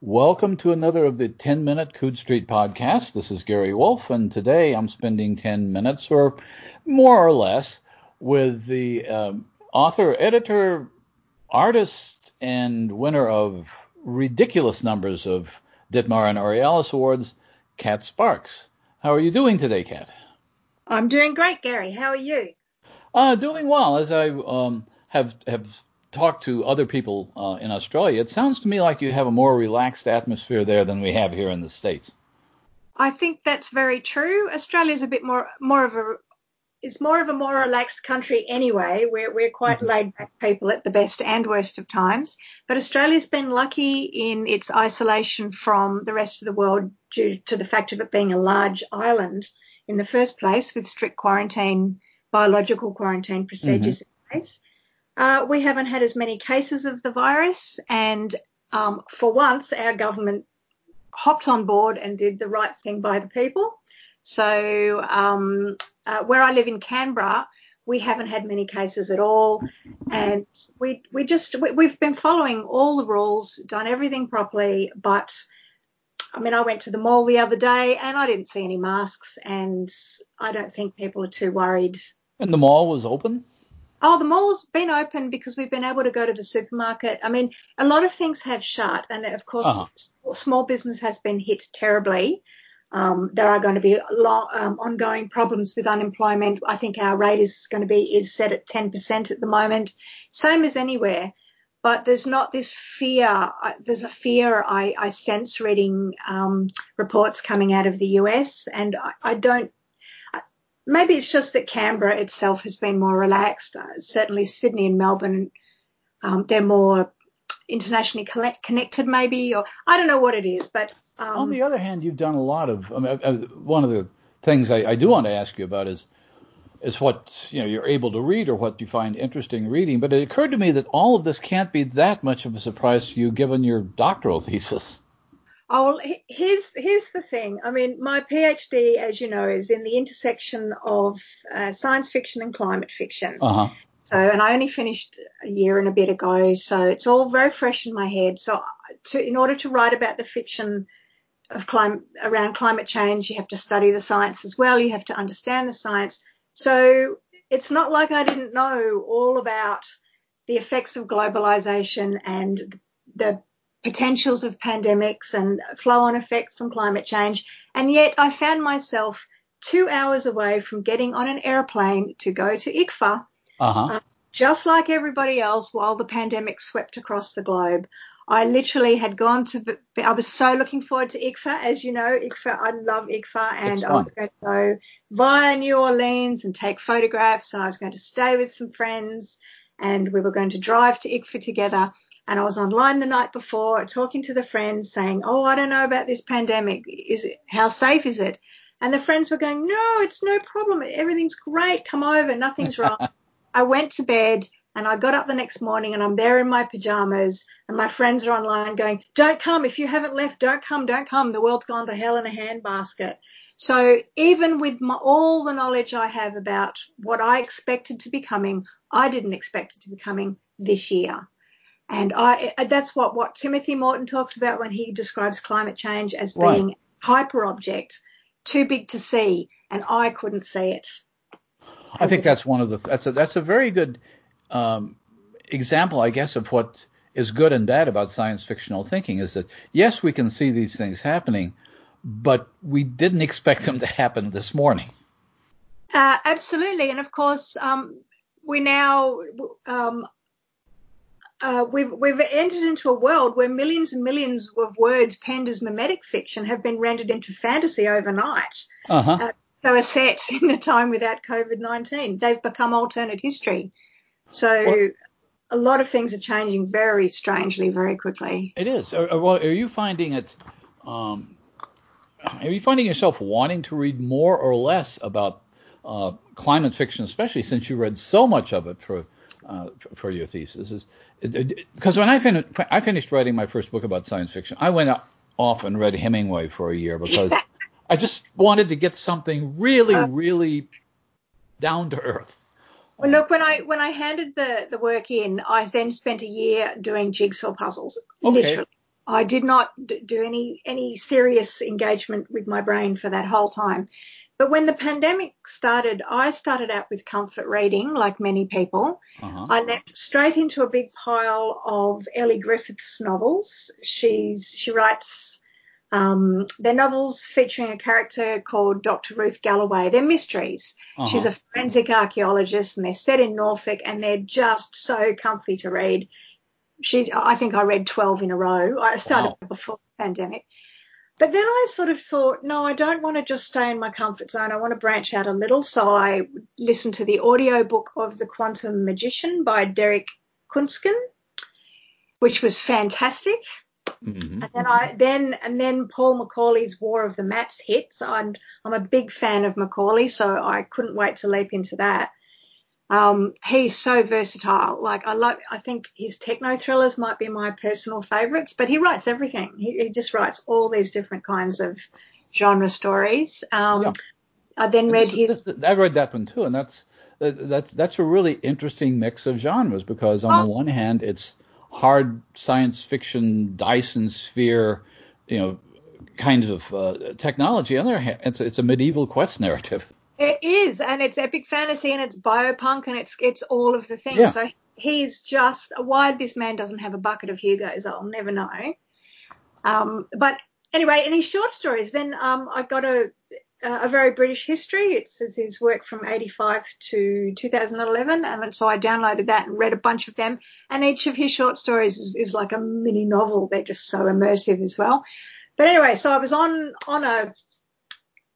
Welcome to another of the 10 Minute Coode Street podcast. This is Gary Wolfe, and today I'm spending 10 minutes or more or less with the um, author, editor, artist, and winner of ridiculous numbers of Ditmar and Aurealis Awards, Cat Sparks. How are you doing today, Cat? I'm doing great, Gary. How are you? Uh, doing well. As I um, have have talk to other people uh, in Australia, it sounds to me like you have a more relaxed atmosphere there than we have here in the states. I think that's very true. Australia's a bit more more of a it's more of a more relaxed country anyway. We're we're quite mm-hmm. laid back people at the best and worst of times. But Australia's been lucky in its isolation from the rest of the world due to the fact of it being a large island in the first place, with strict quarantine, biological quarantine procedures mm-hmm. in place. Uh, we haven't had as many cases of the virus, and um, for once, our government hopped on board and did the right thing by the people. So, um, uh, where I live in Canberra, we haven't had many cases at all, and we we just we, have been following all the rules, done everything properly. But I mean, I went to the mall the other day and I didn't see any masks, and I don't think people are too worried. And the mall was open. Oh, the mall's been open because we've been able to go to the supermarket. I mean, a lot of things have shut, and of course, uh-huh. small business has been hit terribly. Um, there are going to be long, um, ongoing problems with unemployment. I think our rate is going to be is set at 10% at the moment, same as anywhere. But there's not this fear. There's a fear I, I sense reading um, reports coming out of the US, and I, I don't maybe it's just that Canberra itself has been more relaxed. Uh, certainly Sydney and Melbourne, um, they're more internationally connected, maybe, or I don't know what it is. But um, on the other hand, you've done a lot of. I mean, one of the things I, I do want to ask you about is is what you know you're able to read or what you find interesting reading. But it occurred to me that all of this can't be that much of a surprise to you, given your doctoral thesis. Oh, here's here's the thing. I mean, my PhD, as you know, is in the intersection of uh, science fiction and climate fiction. Uh-huh. So, and I only finished a year and a bit ago, so it's all very fresh in my head. So, to, in order to write about the fiction of climate around climate change, you have to study the science as well. You have to understand the science. So, it's not like I didn't know all about the effects of globalization and the potentials of pandemics and flow on effects from climate change. And yet I found myself two hours away from getting on an airplane to go to ICFA, uh-huh. uh, just like everybody else while the pandemic swept across the globe. I literally had gone to, I was so looking forward to ICFA. As you know, ICFA, I love ICFA and I was going to go via New Orleans and take photographs and I was going to stay with some friends and we were going to drive to ICFA together. And I was online the night before talking to the friends saying, Oh, I don't know about this pandemic. Is it, how safe is it? And the friends were going, No, it's no problem. Everything's great. Come over. Nothing's wrong. I went to bed and I got up the next morning and I'm there in my pajamas and my friends are online going, don't come. If you haven't left, don't come, don't come. The world's gone to hell in a handbasket. So even with my, all the knowledge I have about what I expected to be coming, I didn't expect it to be coming this year. And I, that's what, what Timothy Morton talks about when he describes climate change as being right. hyper object, too big to see, and I couldn't see it. I think that's one of the that's a that's a very good um, example, I guess, of what is good and bad about science fictional thinking is that yes, we can see these things happening, but we didn't expect them to happen this morning. Uh, absolutely, and of course, um, we now um, uh, we've we've entered into a world where millions and millions of words penned as mimetic fiction have been rendered into fantasy overnight. Uh-huh. Uh, they were set in a time without COVID nineteen. They've become alternate history. So well, a lot of things are changing very strangely, very quickly. It is. Are, are you finding it? Um, are you finding yourself wanting to read more or less about uh, climate fiction, especially since you read so much of it for uh, for your thesis is because when I, fin- I finished writing my first book about science fiction, I went off and read Hemingway for a year because I just wanted to get something really, uh, really down to earth. Well, look, when I when I handed the the work in, I then spent a year doing jigsaw puzzles, okay. literally. I did not do any any serious engagement with my brain for that whole time. But when the pandemic started, I started out with comfort reading, like many people. Uh-huh. I leapt straight into a big pile of Elly Griffiths novels. She's she writes um, they're novels featuring a character called Dr. Ruth Galloway. They're mysteries. Uh-huh. She's a forensic archaeologist, and they're set in Norfolk, and they're just so comfy to read. She, I think I read 12 in a row. I started wow. before the pandemic. But then I sort of thought, no, I don't want to just stay in my comfort zone. I want to branch out a little. So I listened to the audio book of The Quantum Magician by Derek Kunsken, which was fantastic. Mm-hmm. And then I then and then Paul McAuley's War of the Maps hits. I'm I'm a big fan of McAuley, so I couldn't wait to leap into that. Um, he's so versatile. Like I love, I think his techno thrillers might be my personal favorites, but he writes everything. He, he just writes all these different kinds of genre stories. Um, yeah. I then read this, his. This, I read that one too, and that's that's that's a really interesting mix of genres because on oh. the one hand it's hard science fiction Dyson sphere, you know, kinds of uh, technology. On the other hand, it's it's a medieval quest narrative. It is, and it's epic fantasy, and it's biopunk, and it's it's all of the things. Yeah. So he's just why this man doesn't have a bucket of Hugo's, I'll never know. Um, but anyway, in his short stories, then um, I got a a very British history. It's, it's his work from 85 to 2011, and so I downloaded that and read a bunch of them. And each of his short stories is, is like a mini novel. They're just so immersive as well. But anyway, so I was on on a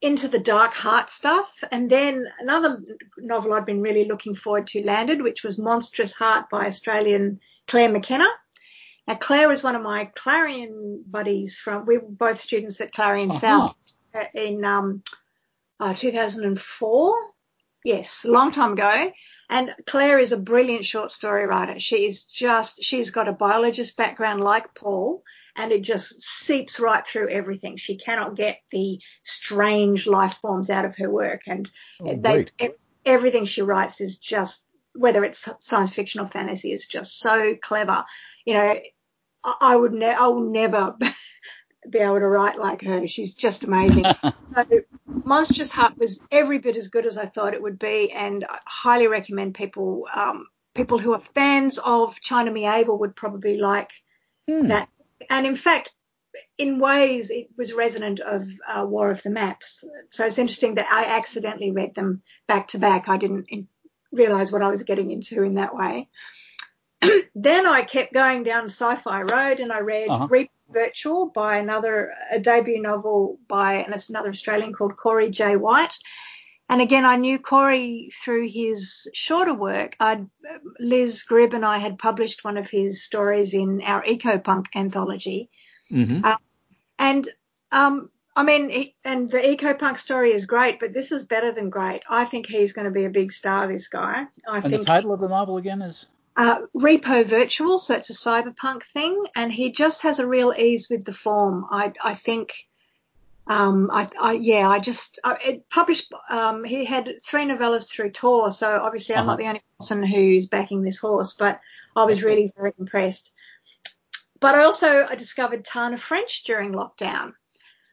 into the dark heart stuff. And then another novel I'd been really looking forward to landed, which was Monstrous Heart by Australian Claire McKenna. Now, Claire was one of my Clarion buddies from, we were both students at Clarion uh-huh. South in um, uh, 2004. Yes, a long time ago. And Claire is a brilliant short story writer. She is just, she's got a biologist background like Paul, and it just seeps right through everything. She cannot get the strange life forms out of her work, and oh, they, everything she writes is just whether it's science fiction or fantasy is just so clever. You know, I would ne- I will never be able to write like her. She's just amazing. so Monstrous Heart was every bit as good as I thought it would be, and I highly recommend people um, people who are fans of China Miéville would probably like hmm. that and in fact, in ways, it was resonant of uh, War of the Maps. So it's interesting that I accidentally read them back to back. I didn't in- realize what I was getting into in that way. then I kept going down Sci-Fi Road and I read uh-huh. Repo Virtual by another a debut novel by another Australian called Corey J. White. And again, I knew Corey through his shorter work. I'd, Liz Grzyb and I had published one of his stories in our EcoPunk anthology. Mm-hmm. Uh, and, um, I mean, and the EcoPunk story is great, but this is better than great. I think he's going to be a big star, this guy. I and think, the title of the novel again is? Uh, Repo Virtual, so it's a cyberpunk thing, and he just has a real ease with the form. I, I think um, I, I, yeah, I just I, it published. Um, he had three novellas through Tor, so obviously I'm uh-huh. not the only person who's backing this horse, but I was really very impressed. But I also I discovered Tana French during lockdown.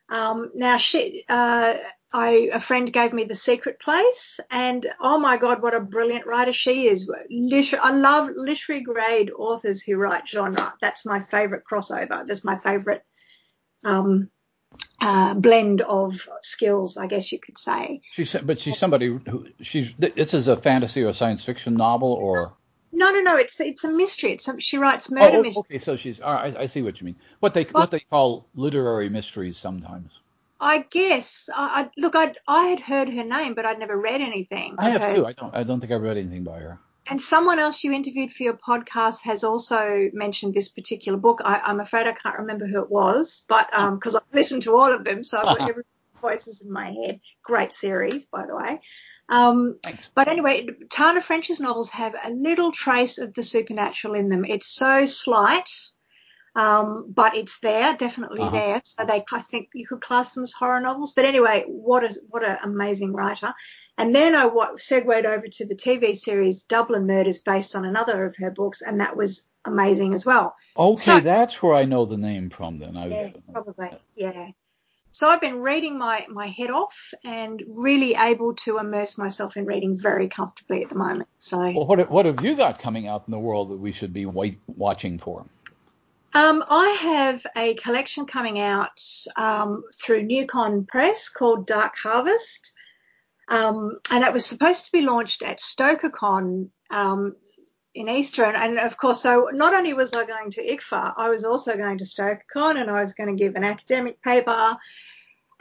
Um, now she, uh, I, a friend gave me The Secret Place, and oh my God, what a brilliant writer she is! Liter- I love literary grade authors who write genre. That's my favorite crossover. That's my favorite um, uh, blend of skills, I guess you could say. She's, but she's somebody who she's. This is a fantasy or science fiction novel, or no, no, no. It's it's a mystery. It's a, she writes murder oh, mysteries. Okay, so she's. All right, I, I see what you mean. What they what they call literary mysteries sometimes. I guess. I, I look. I I had heard her name, but I'd never read anything. I have too. I don't. I don't think I've read anything by her. And someone else you interviewed for your podcast has also mentioned this particular book. I, am afraid I can't remember who it was, but because um, I've listened to all of them, so I've got every voices in my head. Great series, by the way. Um, but anyway, Tana French's novels have a little trace of the supernatural in them. It's so slight, um, but it's there, definitely uh-huh. there. So they, I think you could class them as horror novels. But anyway, what is what an amazing writer. And then I segued over to the TV series Dublin Murders based on another of her books, and that was amazing as well. Okay, so, that's where I know the name from. Then I yes, probably yeah. So I've been reading my my head off and really able to immerse myself in reading very comfortably at the moment. So well, what what have you got coming out in the world that we should be wait, watching for? Um, I have a collection coming out um, through Newcon Press called Dark Harvest. Um, and it was supposed to be launched at StokerCon um, in Easter. And, and, of course, so not only was I going to ICFA, I was also going to StokerCon and I was going to give an academic paper.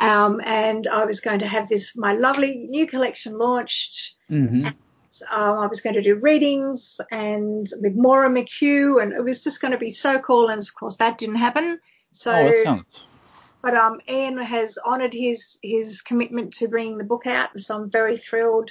Um, and I was going to have this, my lovely new collection launched. Mm-hmm. Um, I was going to do readings and with Maura McHugh, and it was just going to be so cool. And of course, that didn't happen. So, oh, sounds... but um, Ian has honoured his his commitment to bringing the book out, so I'm very thrilled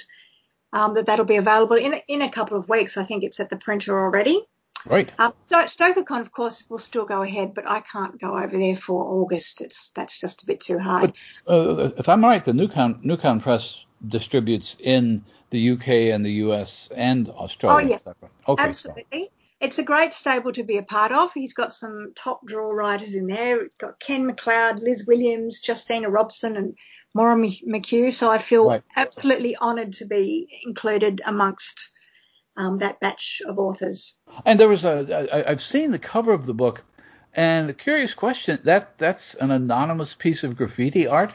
um, that that'll be available in in a couple of weeks. I think it's at the printer already. Right. Um, StokerCon, of course, will still go ahead, but I can't go over there for August. It's that's just a bit too hard. But, uh, if I'm right, the Newcon Newcon Press distributes in the UK and the US and Australia. Oh, yes. Right? Okay, Absolutely. It's a great stable to be a part of. He's got some top draw writers in there. It's got Ken MacLeod, Liz Williams, Justina Robson, and Maura McHugh. So I feel right. absolutely honoured to be included amongst um, that batch of authors. And there was a, I, I've seen the cover of the book, and a curious question. That that's an anonymous piece of graffiti art.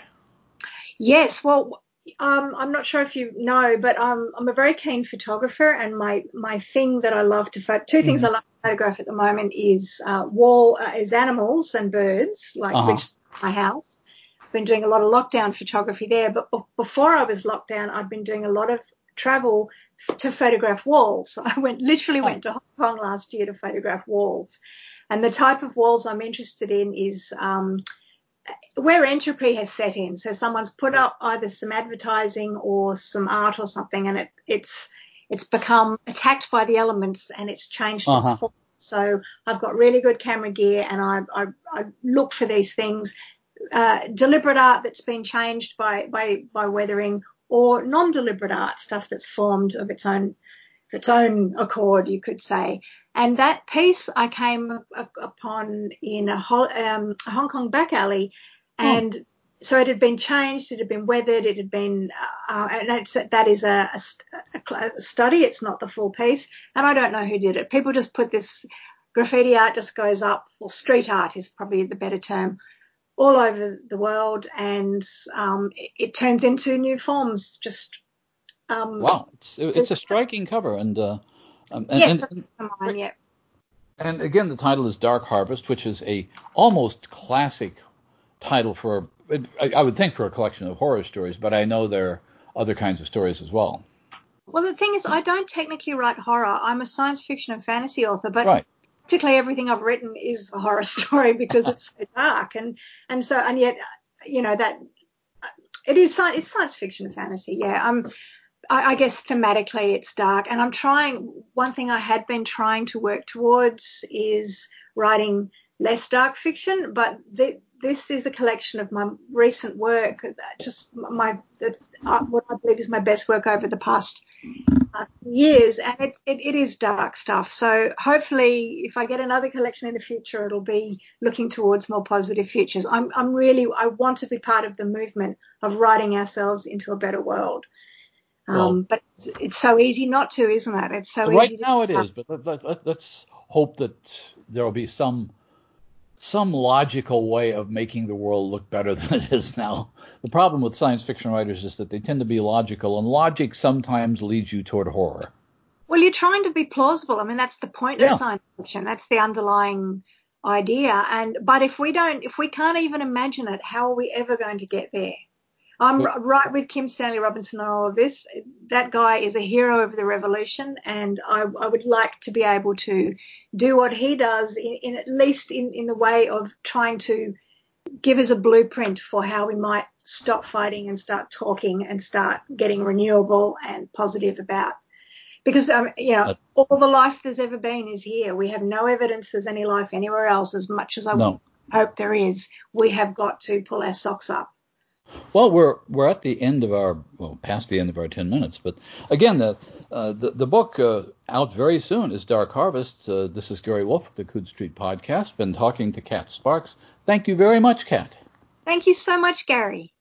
Yes. Well, um, I'm not sure if you know, but um, I'm a very keen photographer, and my my thing that I love to photo, two things mm-hmm. I love to photograph at the moment is uh, wall uh, is animals and birds, like uh-huh. which my house. I've been doing a lot of lockdown photography there, but before I was locked down, I'd been doing a lot of travel to photograph walls. I went literally went to Hong Kong last year to photograph walls, and the type of walls I'm interested in is um, where entropy has set in. So someone's put up either some advertising or some art or something, and it, it's it's become attacked by the elements and it's changed uh-huh. its form. So I've got really good camera gear, and I I, I look for these things. Uh, deliberate art that's been changed by by by weathering, or non-deliberate art stuff that's formed of its own its own accord, you could say. And that piece I came upon in a, um, a Hong Kong back alley, hmm. and so it had been changed, it had been weathered, it had been, uh, and that's, that is a, a, a, study. It's not the full piece, and I don't know who did it. People just put this graffiti art just goes up, or street art is probably the better term, all over the world, and um, it, it turns into new forms just um, wow, it's, it's a striking cover, and, uh, um, and yes, and, and, yeah. And again, the title is Dark Harvest, which is a almost classic title for, I, I would think, for a collection of horror stories, but I know there are other kinds of stories as well. Well, the thing is, I don't technically write horror. I'm a science fiction and fantasy author, but right. particularly everything I've written is a horror story because it's so dark, and and so and yet, you know that it is science, it's science fiction and fantasy. Yeah, I'm I, I guess thematically it's dark. And I'm trying, one thing I had been trying to work towards is writing less dark fiction, but the, this is a collection of my recent work, just my uh, what I believe is my best work over the past uh, years, and it, it, it is dark stuff. So hopefully, if I get another collection in the future, it'll be looking towards more positive futures. I'm I'm really I want to be part of the movement of writing ourselves into a better world. Well, um, but it's, it's, so easy not to, isn't it? It's so. Right now it is, but let, us let, hope that there will be some some logical way of making the world look better than it is now. The problem with science fiction writers is that they tend to be logical, and logic sometimes leads you toward horror. Well, you're trying to be plausible. I mean, that's the point yeah. of science fiction. That's the underlying idea. And but if we don't, if we can't even imagine it, how are we ever going to get there? I'm right with Kim Stanley Robinson on all of this. That guy is a hero of the revolution, and I, I would like to be able to do what he does, in, in at least in, in the way of trying to give us a blueprint for how we might stop fighting and start talking and start getting renewable and positive about. Because um, you know, all the life there's ever been is here. We have no evidence there's any life anywhere else. As much as I no. hope there is, we have got to pull our socks up Well, we're we're at the end of our well, past the end of our ten minutes, but again, the uh, the, the book uh, out very soon is Dark Harvest. Uh, this is Gary Wolfe of the Coode Street Podcast. Been talking to Cat Sparks. Thank you very much, Cat. Thank you so much, Gary.